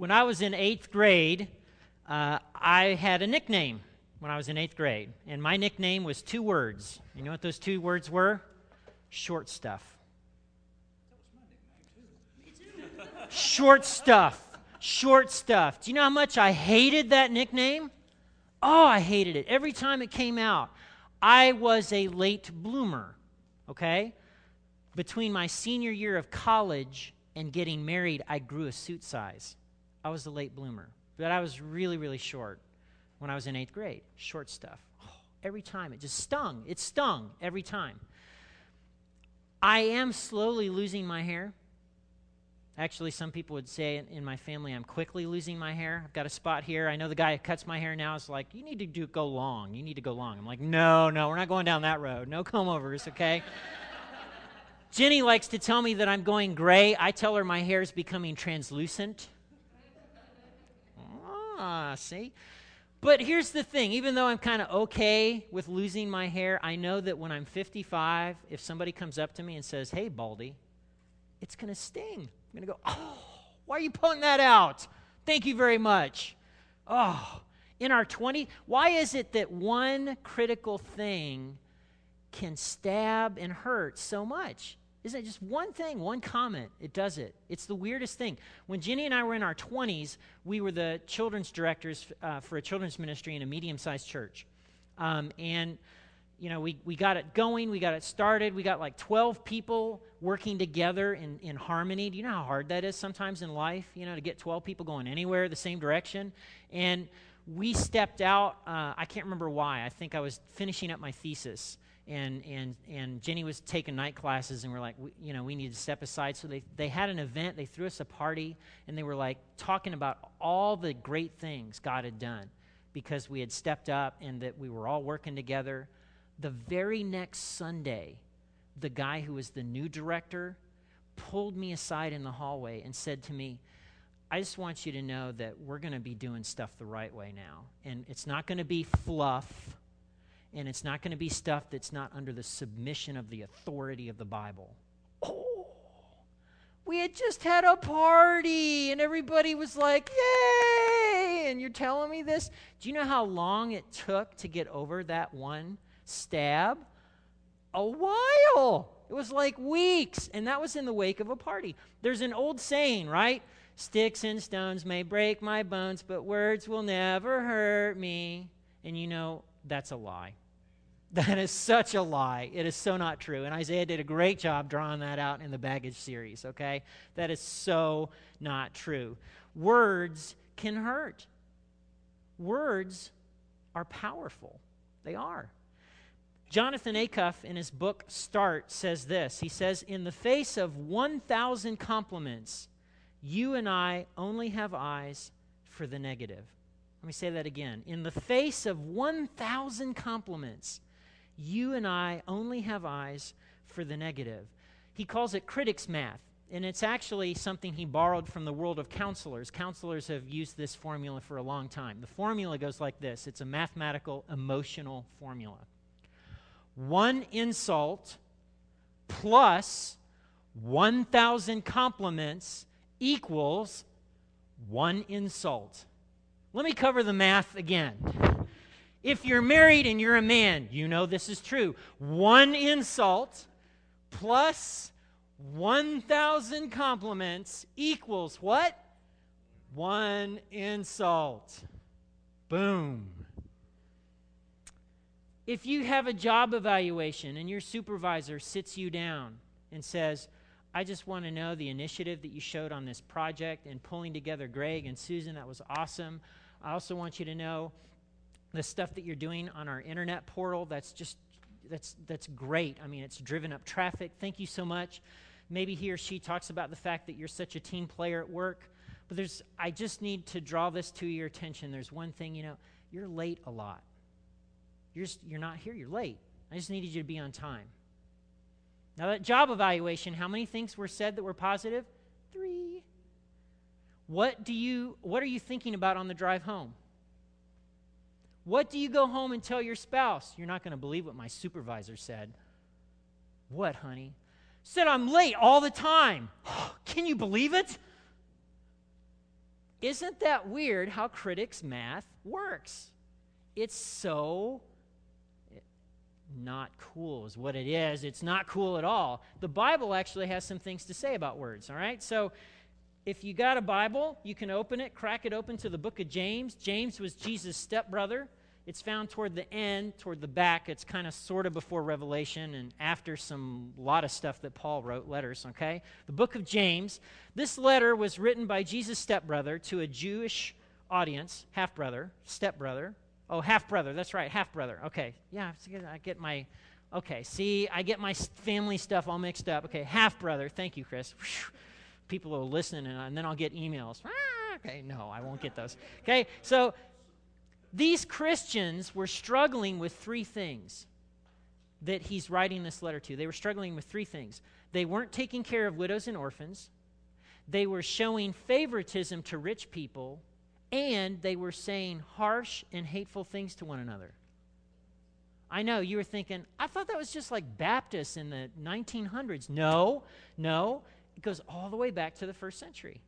when I was in eighth grade, uh, I had a nickname when I was in eighth grade. And my nickname was two words. You know what those two words were? Short stuff. Short stuff. Short stuff. Do you know how much I hated that nickname? Oh, I hated it. Every time it came out, I was a late bloomer, okay? Between my senior year of college and getting married, I grew a suit size. I was a late bloomer, but I was really, really short when I was in eighth grade. Short stuff. Oh, every time. It just stung. It stung every time. I am slowly losing my hair. Actually, some people would say in my family, I'm quickly losing my hair. I've got a spot here. I know the guy who cuts my hair now is like, You need to do, go long. You need to go long. I'm like, No, no, we're not going down that road. No comb overs, okay? Jenny likes to tell me that I'm going gray. I tell her my hair is becoming translucent. Ah, see? But here's the thing even though I'm kind of okay with losing my hair, I know that when I'm 55, if somebody comes up to me and says, Hey, Baldy, it's going to sting. I'm going to go, Oh, why are you pulling that out? Thank you very much. Oh, in our 20, why is it that one critical thing can stab and hurt so much? Isn't it just one thing, one comment? It does it. It's the weirdest thing. When Jenny and I were in our 20s, we were the children's directors uh, for a children's ministry in a medium sized church. Um, and, you know, we, we got it going, we got it started. We got like 12 people working together in, in harmony. Do you know how hard that is sometimes in life, you know, to get 12 people going anywhere the same direction? And we stepped out. Uh, I can't remember why. I think I was finishing up my thesis and and and Jenny was taking night classes, and we're like, we, you know, we need to step aside. So they they had an event, they threw us a party, and they were like talking about all the great things God had done because we had stepped up and that we were all working together. The very next Sunday, the guy who was the new director pulled me aside in the hallway and said to me, I just want you to know that we're going to be doing stuff the right way now. And it's not going to be fluff and it's not going to be stuff that's not under the submission of the authority of the Bible. Oh, we had just had a party and everybody was like, yay! And you're telling me this? Do you know how long it took to get over that one stab? A while. It was like weeks, and that was in the wake of a party. There's an old saying, right? Sticks and stones may break my bones, but words will never hurt me. And you know, that's a lie. That is such a lie. It is so not true. And Isaiah did a great job drawing that out in the baggage series, okay? That is so not true. Words can hurt. Words are powerful. They are. Jonathan Acuff, in his book Start, says this He says, In the face of 1,000 compliments, you and I only have eyes for the negative. Let me say that again. In the face of 1,000 compliments, you and I only have eyes for the negative. He calls it critics math, and it's actually something he borrowed from the world of counselors. Counselors have used this formula for a long time. The formula goes like this it's a mathematical emotional formula. One insult plus 1,000 compliments equals one insult. Let me cover the math again. If you're married and you're a man, you know this is true. One insult plus 1,000 compliments equals what? One insult. Boom. If you have a job evaluation and your supervisor sits you down and says, I just want to know the initiative that you showed on this project and pulling together Greg and Susan, that was awesome. I also want you to know the stuff that you're doing on our internet portal that's just that's that's great. I mean it's driven up traffic. Thank you so much. Maybe he or she talks about the fact that you're such a team player at work but there's i just need to draw this to your attention. There's one thing you know you're late a lot. You're just, you're not here you're late. I just needed you to be on time. Now that job evaluation how many things were said that were positive? Three. What do you what are you thinking about on the drive home what do you go home and tell your spouse? You're not going to believe what my supervisor said. What, honey? Said I'm late all the time. Can you believe it? Isn't that weird how critics' math works? It's so eh, not cool, is what it is. It's not cool at all. The Bible actually has some things to say about words, all right? So if you got a Bible, you can open it, crack it open to the book of James. James was Jesus' stepbrother. It's found toward the end, toward the back. It's kind of sort of before Revelation and after some lot of stuff that Paul wrote, letters, okay? The book of James. This letter was written by Jesus' stepbrother to a Jewish audience, half brother, stepbrother. Oh, half brother. That's right, half brother. Okay. Yeah, I get my Okay, see, I get my family stuff all mixed up. Okay, half brother. Thank you, Chris. People will listen, and, and then I'll get emails. Okay, no, I won't get those. Okay, so these Christians were struggling with three things that he's writing this letter to. They were struggling with three things. They weren't taking care of widows and orphans, they were showing favoritism to rich people, and they were saying harsh and hateful things to one another. I know you were thinking, I thought that was just like Baptists in the 1900s. No, no, it goes all the way back to the first century.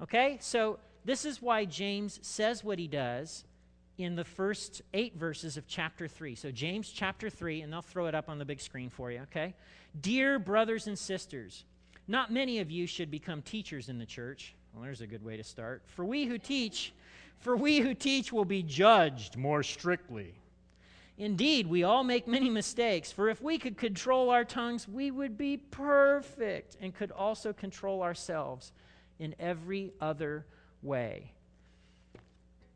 Okay, so this is why James says what he does in the first eight verses of chapter 3. So, James chapter 3, and they'll throw it up on the big screen for you, okay? Dear brothers and sisters, not many of you should become teachers in the church. Well, there's a good way to start. For we who teach, for we who teach will be judged more strictly. Indeed, we all make many mistakes, for if we could control our tongues, we would be perfect and could also control ourselves in every other way.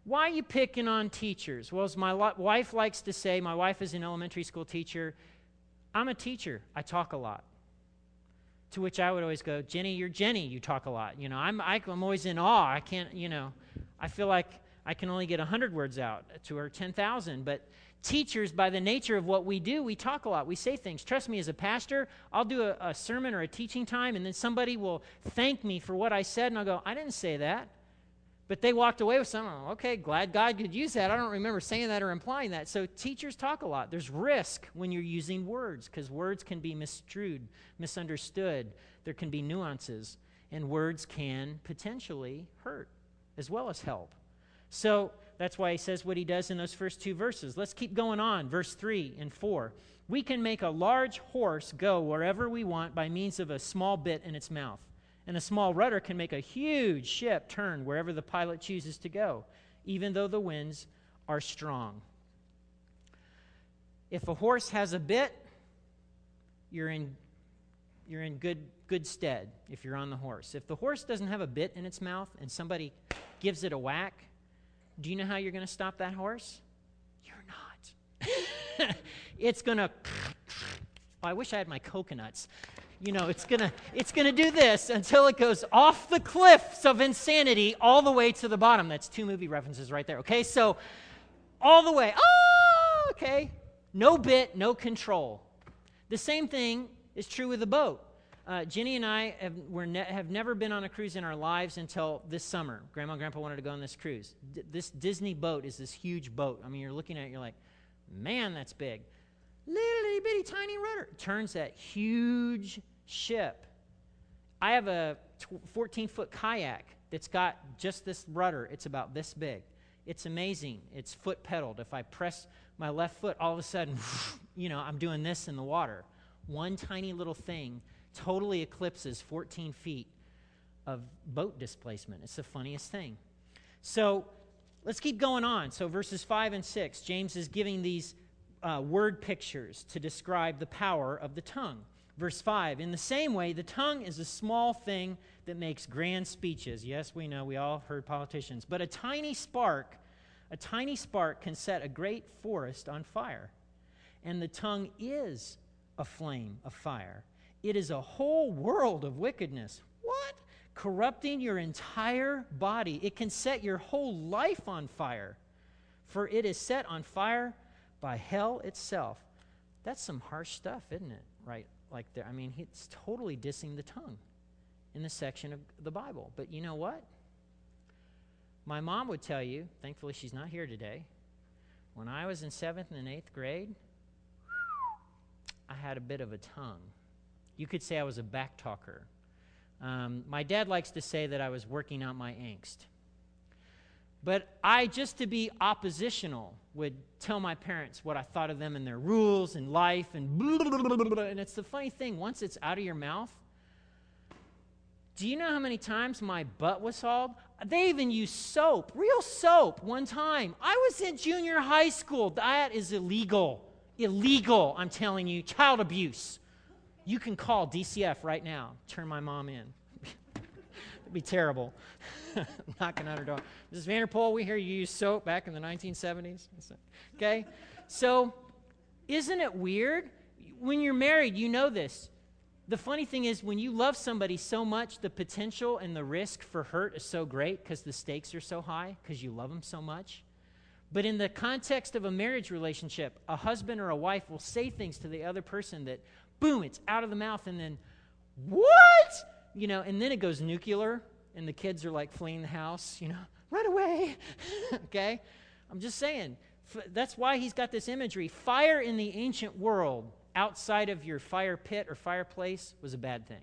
Why are you picking on teachers? Well, as my wife likes to say, my wife is an elementary school teacher. I'm a teacher. I talk a lot. To which I would always go, Jenny, you're Jenny. You talk a lot. You know, I'm, I'm always in awe. I can't, you know, I feel like I can only get 100 words out to her 10,000. But teachers, by the nature of what we do, we talk a lot. We say things. Trust me, as a pastor, I'll do a, a sermon or a teaching time, and then somebody will thank me for what I said, and I'll go, I didn't say that. But they walked away with something. Okay, glad God could use that. I don't remember saying that or implying that. So teachers talk a lot. There's risk when you're using words because words can be misstrued, misunderstood. There can be nuances, and words can potentially hurt as well as help. So that's why he says what he does in those first two verses. Let's keep going on. Verse 3 and 4. We can make a large horse go wherever we want by means of a small bit in its mouth and a small rudder can make a huge ship turn wherever the pilot chooses to go, even though the winds are strong. If a horse has a bit, you're in, you're in good, good stead if you're on the horse. If the horse doesn't have a bit in its mouth and somebody gives it a whack, do you know how you're going to stop that horse? You're not. it's going to. I wish I had my coconuts you know, it's gonna it's gonna do this until it goes off the cliffs of insanity all the way to the bottom. That's two movie references right there. Okay, so all the way. Oh, okay. No bit, no control. The same thing is true with the boat. Uh, Jenny and I have, ne- have never been on a cruise in our lives until this summer. Grandma and Grandpa wanted to go on this cruise. D- this Disney boat is this huge boat. I mean, you're looking at it, you're like, man, that's big little bitty tiny rudder turns that huge ship. I have a 14 foot kayak that's got just this rudder. It's about this big. It's amazing. It's foot pedaled. If I press my left foot, all of a sudden, you know, I'm doing this in the water. One tiny little thing totally eclipses 14 feet of boat displacement. It's the funniest thing. So let's keep going on. So, verses 5 and 6, James is giving these uh, word pictures to describe the power of the tongue. Verse 5 In the same way, the tongue is a small thing that makes grand speeches. Yes, we know, we all heard politicians. But a tiny spark, a tiny spark can set a great forest on fire. And the tongue is a flame of fire. It is a whole world of wickedness. What? Corrupting your entire body. It can set your whole life on fire. For it is set on fire by hell itself. That's some harsh stuff, isn't it? Right? Like there. I mean, it's totally dissing the tongue in the section of the Bible. But you know what? My mom would tell you, thankfully she's not here today, when I was in seventh and eighth grade, I had a bit of a tongue. You could say I was a back talker. Um, my dad likes to say that I was working out my angst. But I, just to be oppositional, would tell my parents what I thought of them and their rules and life and blah, blah, blah, blah, And it's the funny thing, once it's out of your mouth, do you know how many times my butt was hauled? They even used soap, real soap, one time. I was in junior high school. That is illegal. Illegal, I'm telling you. Child abuse. You can call DCF right now. Turn my mom in. It'd be terrible. Knocking on her door. Mrs. Vanderpool, we hear you use soap back in the 1970s. Okay? So, isn't it weird? When you're married, you know this the funny thing is, when you love somebody so much, the potential and the risk for hurt is so great because the stakes are so high because you love them so much. But in the context of a marriage relationship, a husband or a wife will say things to the other person that, boom, it's out of the mouth, and then, what? You know, and then it goes nuclear, and the kids are like fleeing the house, you know, run away. okay? I'm just saying. That's why he's got this imagery. Fire in the ancient world outside of your fire pit or fireplace was a bad thing.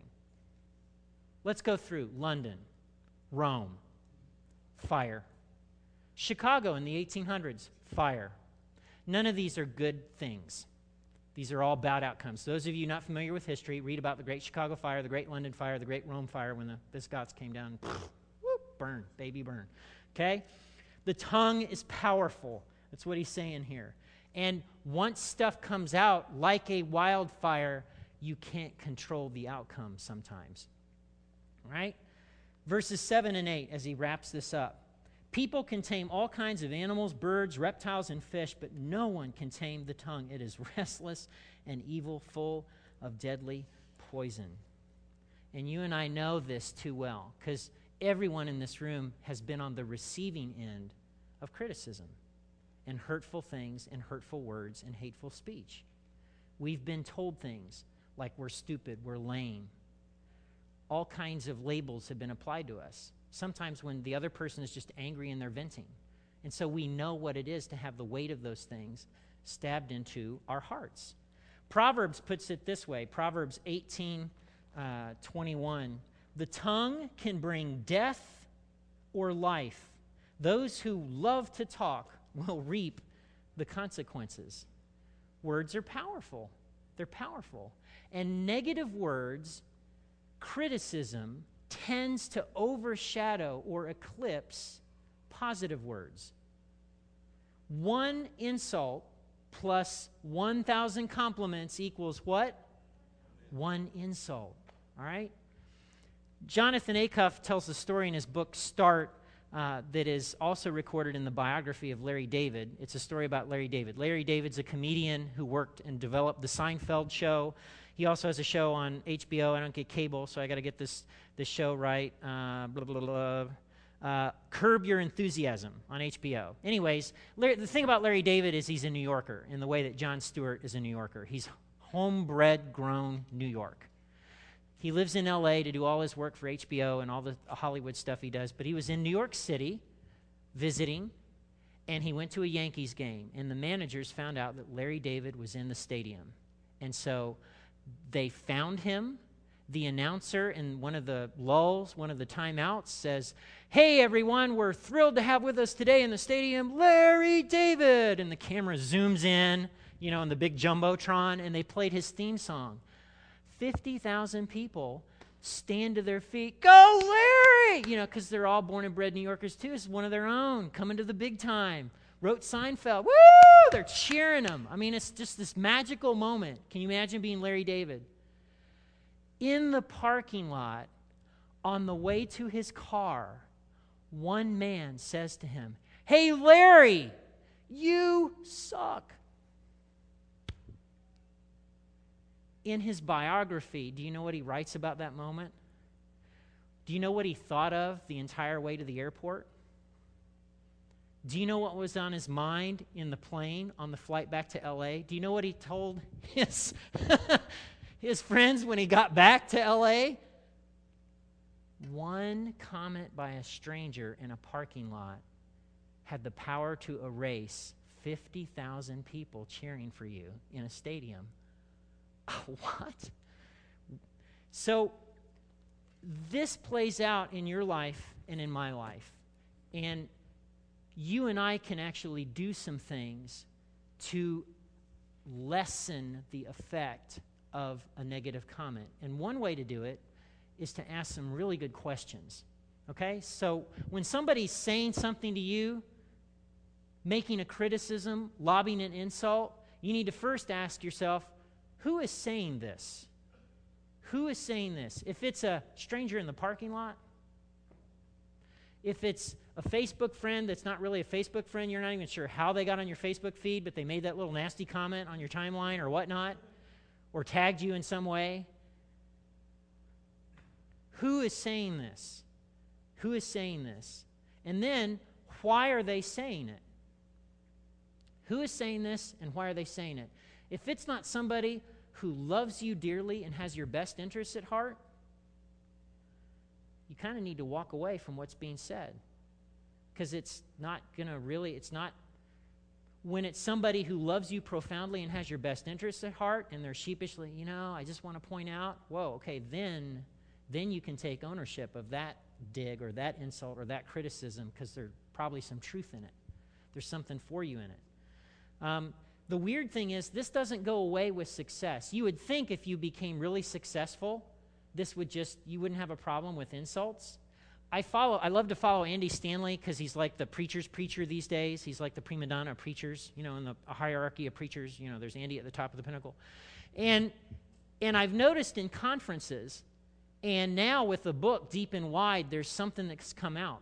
Let's go through London, Rome, fire. Chicago in the 1800s, fire. None of these are good things. These are all bad outcomes. Those of you not familiar with history, read about the Great Chicago Fire, the Great London Fire, the Great Rome Fire when the Visigoths came down. Whoop, burn, baby, burn. Okay? The tongue is powerful. That's what he's saying here. And once stuff comes out like a wildfire, you can't control the outcome sometimes. Right? Verses 7 and 8 as he wraps this up. People can tame all kinds of animals, birds, reptiles, and fish, but no one can tame the tongue. It is restless and evil, full of deadly poison. And you and I know this too well because everyone in this room has been on the receiving end of criticism and hurtful things and hurtful words and hateful speech. We've been told things like we're stupid, we're lame. All kinds of labels have been applied to us. Sometimes when the other person is just angry and they're venting. And so we know what it is to have the weight of those things stabbed into our hearts. Proverbs puts it this way Proverbs 18 uh, 21. The tongue can bring death or life. Those who love to talk will reap the consequences. Words are powerful. They're powerful. And negative words, criticism, tends to overshadow or eclipse positive words. One insult plus 1,000 compliments equals what? One insult. All right? Jonathan Acuff tells the story in his book Start uh, that is also recorded in the biography of Larry David. It's a story about Larry David. Larry David's a comedian who worked and developed the Seinfeld show. He also has a show on HBO. I don't get cable, so I got to get this, this show right. Uh, blah, blah, blah. Uh, Curb Your Enthusiasm on HBO. Anyways, Larry, the thing about Larry David is he's a New Yorker in the way that Jon Stewart is a New Yorker. He's homebred, grown New York. He lives in LA to do all his work for HBO and all the Hollywood stuff he does, but he was in New York City visiting, and he went to a Yankees game, and the managers found out that Larry David was in the stadium. And so they found him. The announcer in one of the lulls, one of the timeouts, says, Hey everyone, we're thrilled to have with us today in the stadium Larry David. And the camera zooms in, you know, in the big Jumbotron, and they played his theme song. 50,000 people stand to their feet, go Larry! You know, because they're all born and bred New Yorkers too. It's one of their own, coming to the big time. Wrote Seinfeld, woo! They're cheering him. I mean, it's just this magical moment. Can you imagine being Larry David? In the parking lot, on the way to his car, one man says to him, Hey, Larry, you suck. in his biography, do you know what he writes about that moment? Do you know what he thought of the entire way to the airport? Do you know what was on his mind in the plane on the flight back to LA? Do you know what he told his, his friends when he got back to LA? One comment by a stranger in a parking lot had the power to erase 50,000 people cheering for you in a stadium what? So, this plays out in your life and in my life. And you and I can actually do some things to lessen the effect of a negative comment. And one way to do it is to ask some really good questions. Okay? So when somebody's saying something to you, making a criticism, lobbing an insult, you need to first ask yourself, who is saying this? Who is saying this? If it's a stranger in the parking lot, if it's a Facebook friend that's not really a Facebook friend, you're not even sure how they got on your Facebook feed, but they made that little nasty comment on your timeline or whatnot, or tagged you in some way. Who is saying this? Who is saying this? And then, why are they saying it? Who is saying this and why are they saying it? If it's not somebody who loves you dearly and has your best interests at heart, you kind of need to walk away from what's being said. Because it's not going to really, it's not, when it's somebody who loves you profoundly and has your best interests at heart and they're sheepishly, you know, I just want to point out, whoa, okay, then, then you can take ownership of that dig or that insult or that criticism because there's probably some truth in it. There's something for you in it. Um, the weird thing is, this doesn't go away with success. You would think if you became really successful, this would just, you wouldn't have a problem with insults. I follow, I love to follow Andy Stanley because he's like the preacher's preacher these days. He's like the prima donna of preachers, you know, in the hierarchy of preachers. You know, there's Andy at the top of the pinnacle. And, and I've noticed in conferences, and now with the book Deep and Wide, there's something that's come out.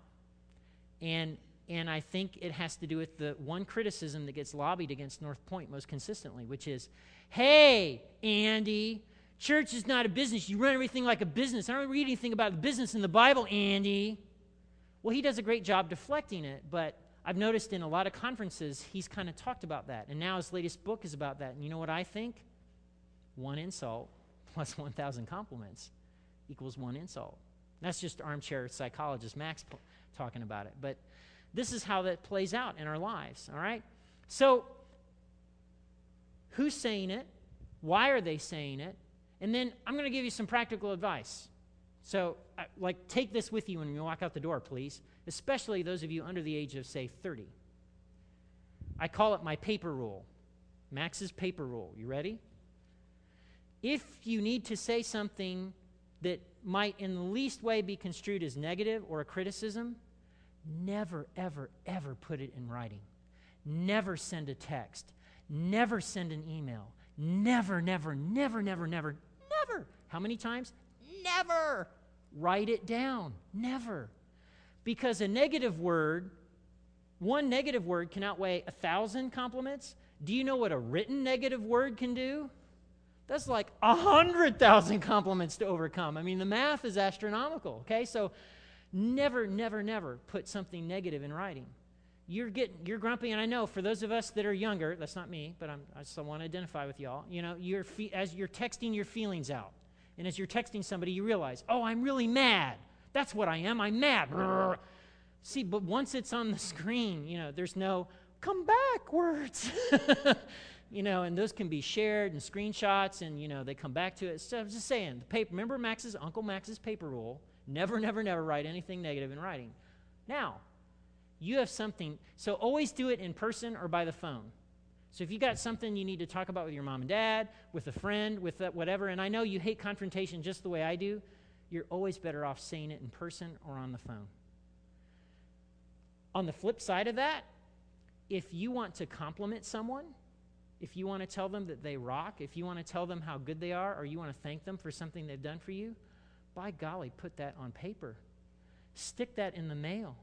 And and I think it has to do with the one criticism that gets lobbied against North Point most consistently, which is, hey, Andy, church is not a business. You run everything like a business. I don't read anything about the business in the Bible, Andy. Well, he does a great job deflecting it, but I've noticed in a lot of conferences he's kind of talked about that. And now his latest book is about that. And you know what I think? One insult plus 1,000 compliments equals one insult. That's just armchair psychologist Max talking about it. But this is how that plays out in our lives, all right? So, who's saying it? Why are they saying it? And then I'm going to give you some practical advice. So, uh, like, take this with you when you walk out the door, please, especially those of you under the age of, say, 30. I call it my paper rule. Max's paper rule. You ready? If you need to say something that might, in the least way, be construed as negative or a criticism, Never, ever, ever put it in writing. Never send a text. Never send an email. Never, never, never, never, never, never. How many times? Never. Write it down. Never. Because a negative word, one negative word can outweigh a thousand compliments. Do you know what a written negative word can do? That's like a hundred thousand compliments to overcome. I mean, the math is astronomical. Okay, so Never, never, never put something negative in writing. You're getting, you're grumpy, and I know for those of us that are younger, that's not me, but I'm, I still want to identify with y'all. You know, you're fe- as you're texting your feelings out, and as you're texting somebody, you realize, oh, I'm really mad. That's what I am. I'm mad. See, but once it's on the screen, you know, there's no come back words. you know, and those can be shared and screenshots, and you know, they come back to it. So I'm just saying, the paper. Remember Max's Uncle Max's paper rule Never, never, never write anything negative in writing. Now, you have something, so always do it in person or by the phone. So if you got something you need to talk about with your mom and dad, with a friend, with whatever, and I know you hate confrontation just the way I do, you're always better off saying it in person or on the phone. On the flip side of that, if you want to compliment someone, if you want to tell them that they rock, if you want to tell them how good they are, or you want to thank them for something they've done for you, by golly, put that on paper. Stick that in the mail.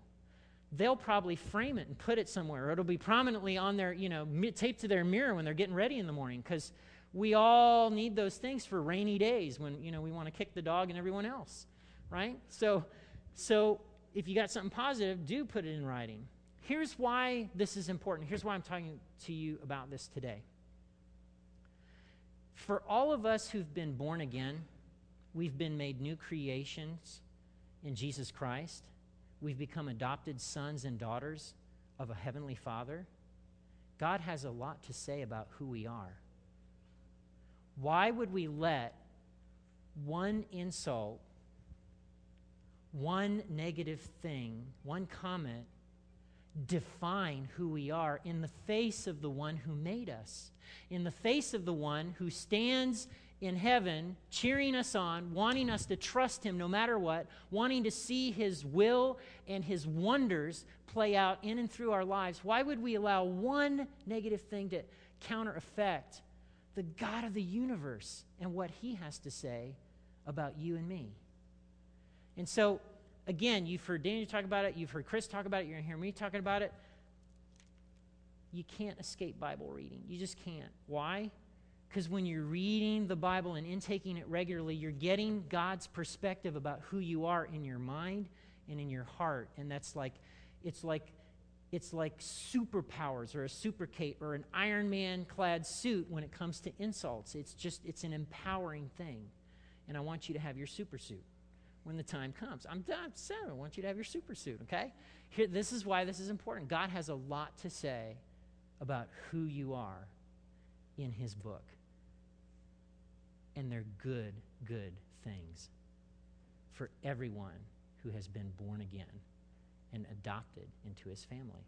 They'll probably frame it and put it somewhere. Or it'll be prominently on their, you know, taped to their mirror when they're getting ready in the morning because we all need those things for rainy days when, you know, we want to kick the dog and everyone else, right? So, so if you got something positive, do put it in writing. Here's why this is important. Here's why I'm talking to you about this today. For all of us who've been born again, We've been made new creations in Jesus Christ. We've become adopted sons and daughters of a heavenly Father. God has a lot to say about who we are. Why would we let one insult, one negative thing, one comment, define who we are in the face of the one who made us, in the face of the one who stands in heaven, cheering us on, wanting us to trust him no matter what, wanting to see his will and his wonders play out in and through our lives. Why would we allow one negative thing to counter effect the God of the universe and what he has to say about you and me? And so, again, you've heard Daniel talk about it, you've heard Chris talk about it, you're going to hear me talking about it. You can't escape Bible reading. You just can't. Why? Because when you're reading the Bible and intaking it regularly, you're getting God's perspective about who you are in your mind and in your heart. And that's like, it's like, it's like superpowers or a super cape or an Iron Man clad suit when it comes to insults. It's just, it's an empowering thing. And I want you to have your super suit when the time comes. I'm done. I want you to have your super suit, okay? Here, this is why this is important. God has a lot to say about who you are in His book. And they're good, good things for everyone who has been born again and adopted into His family.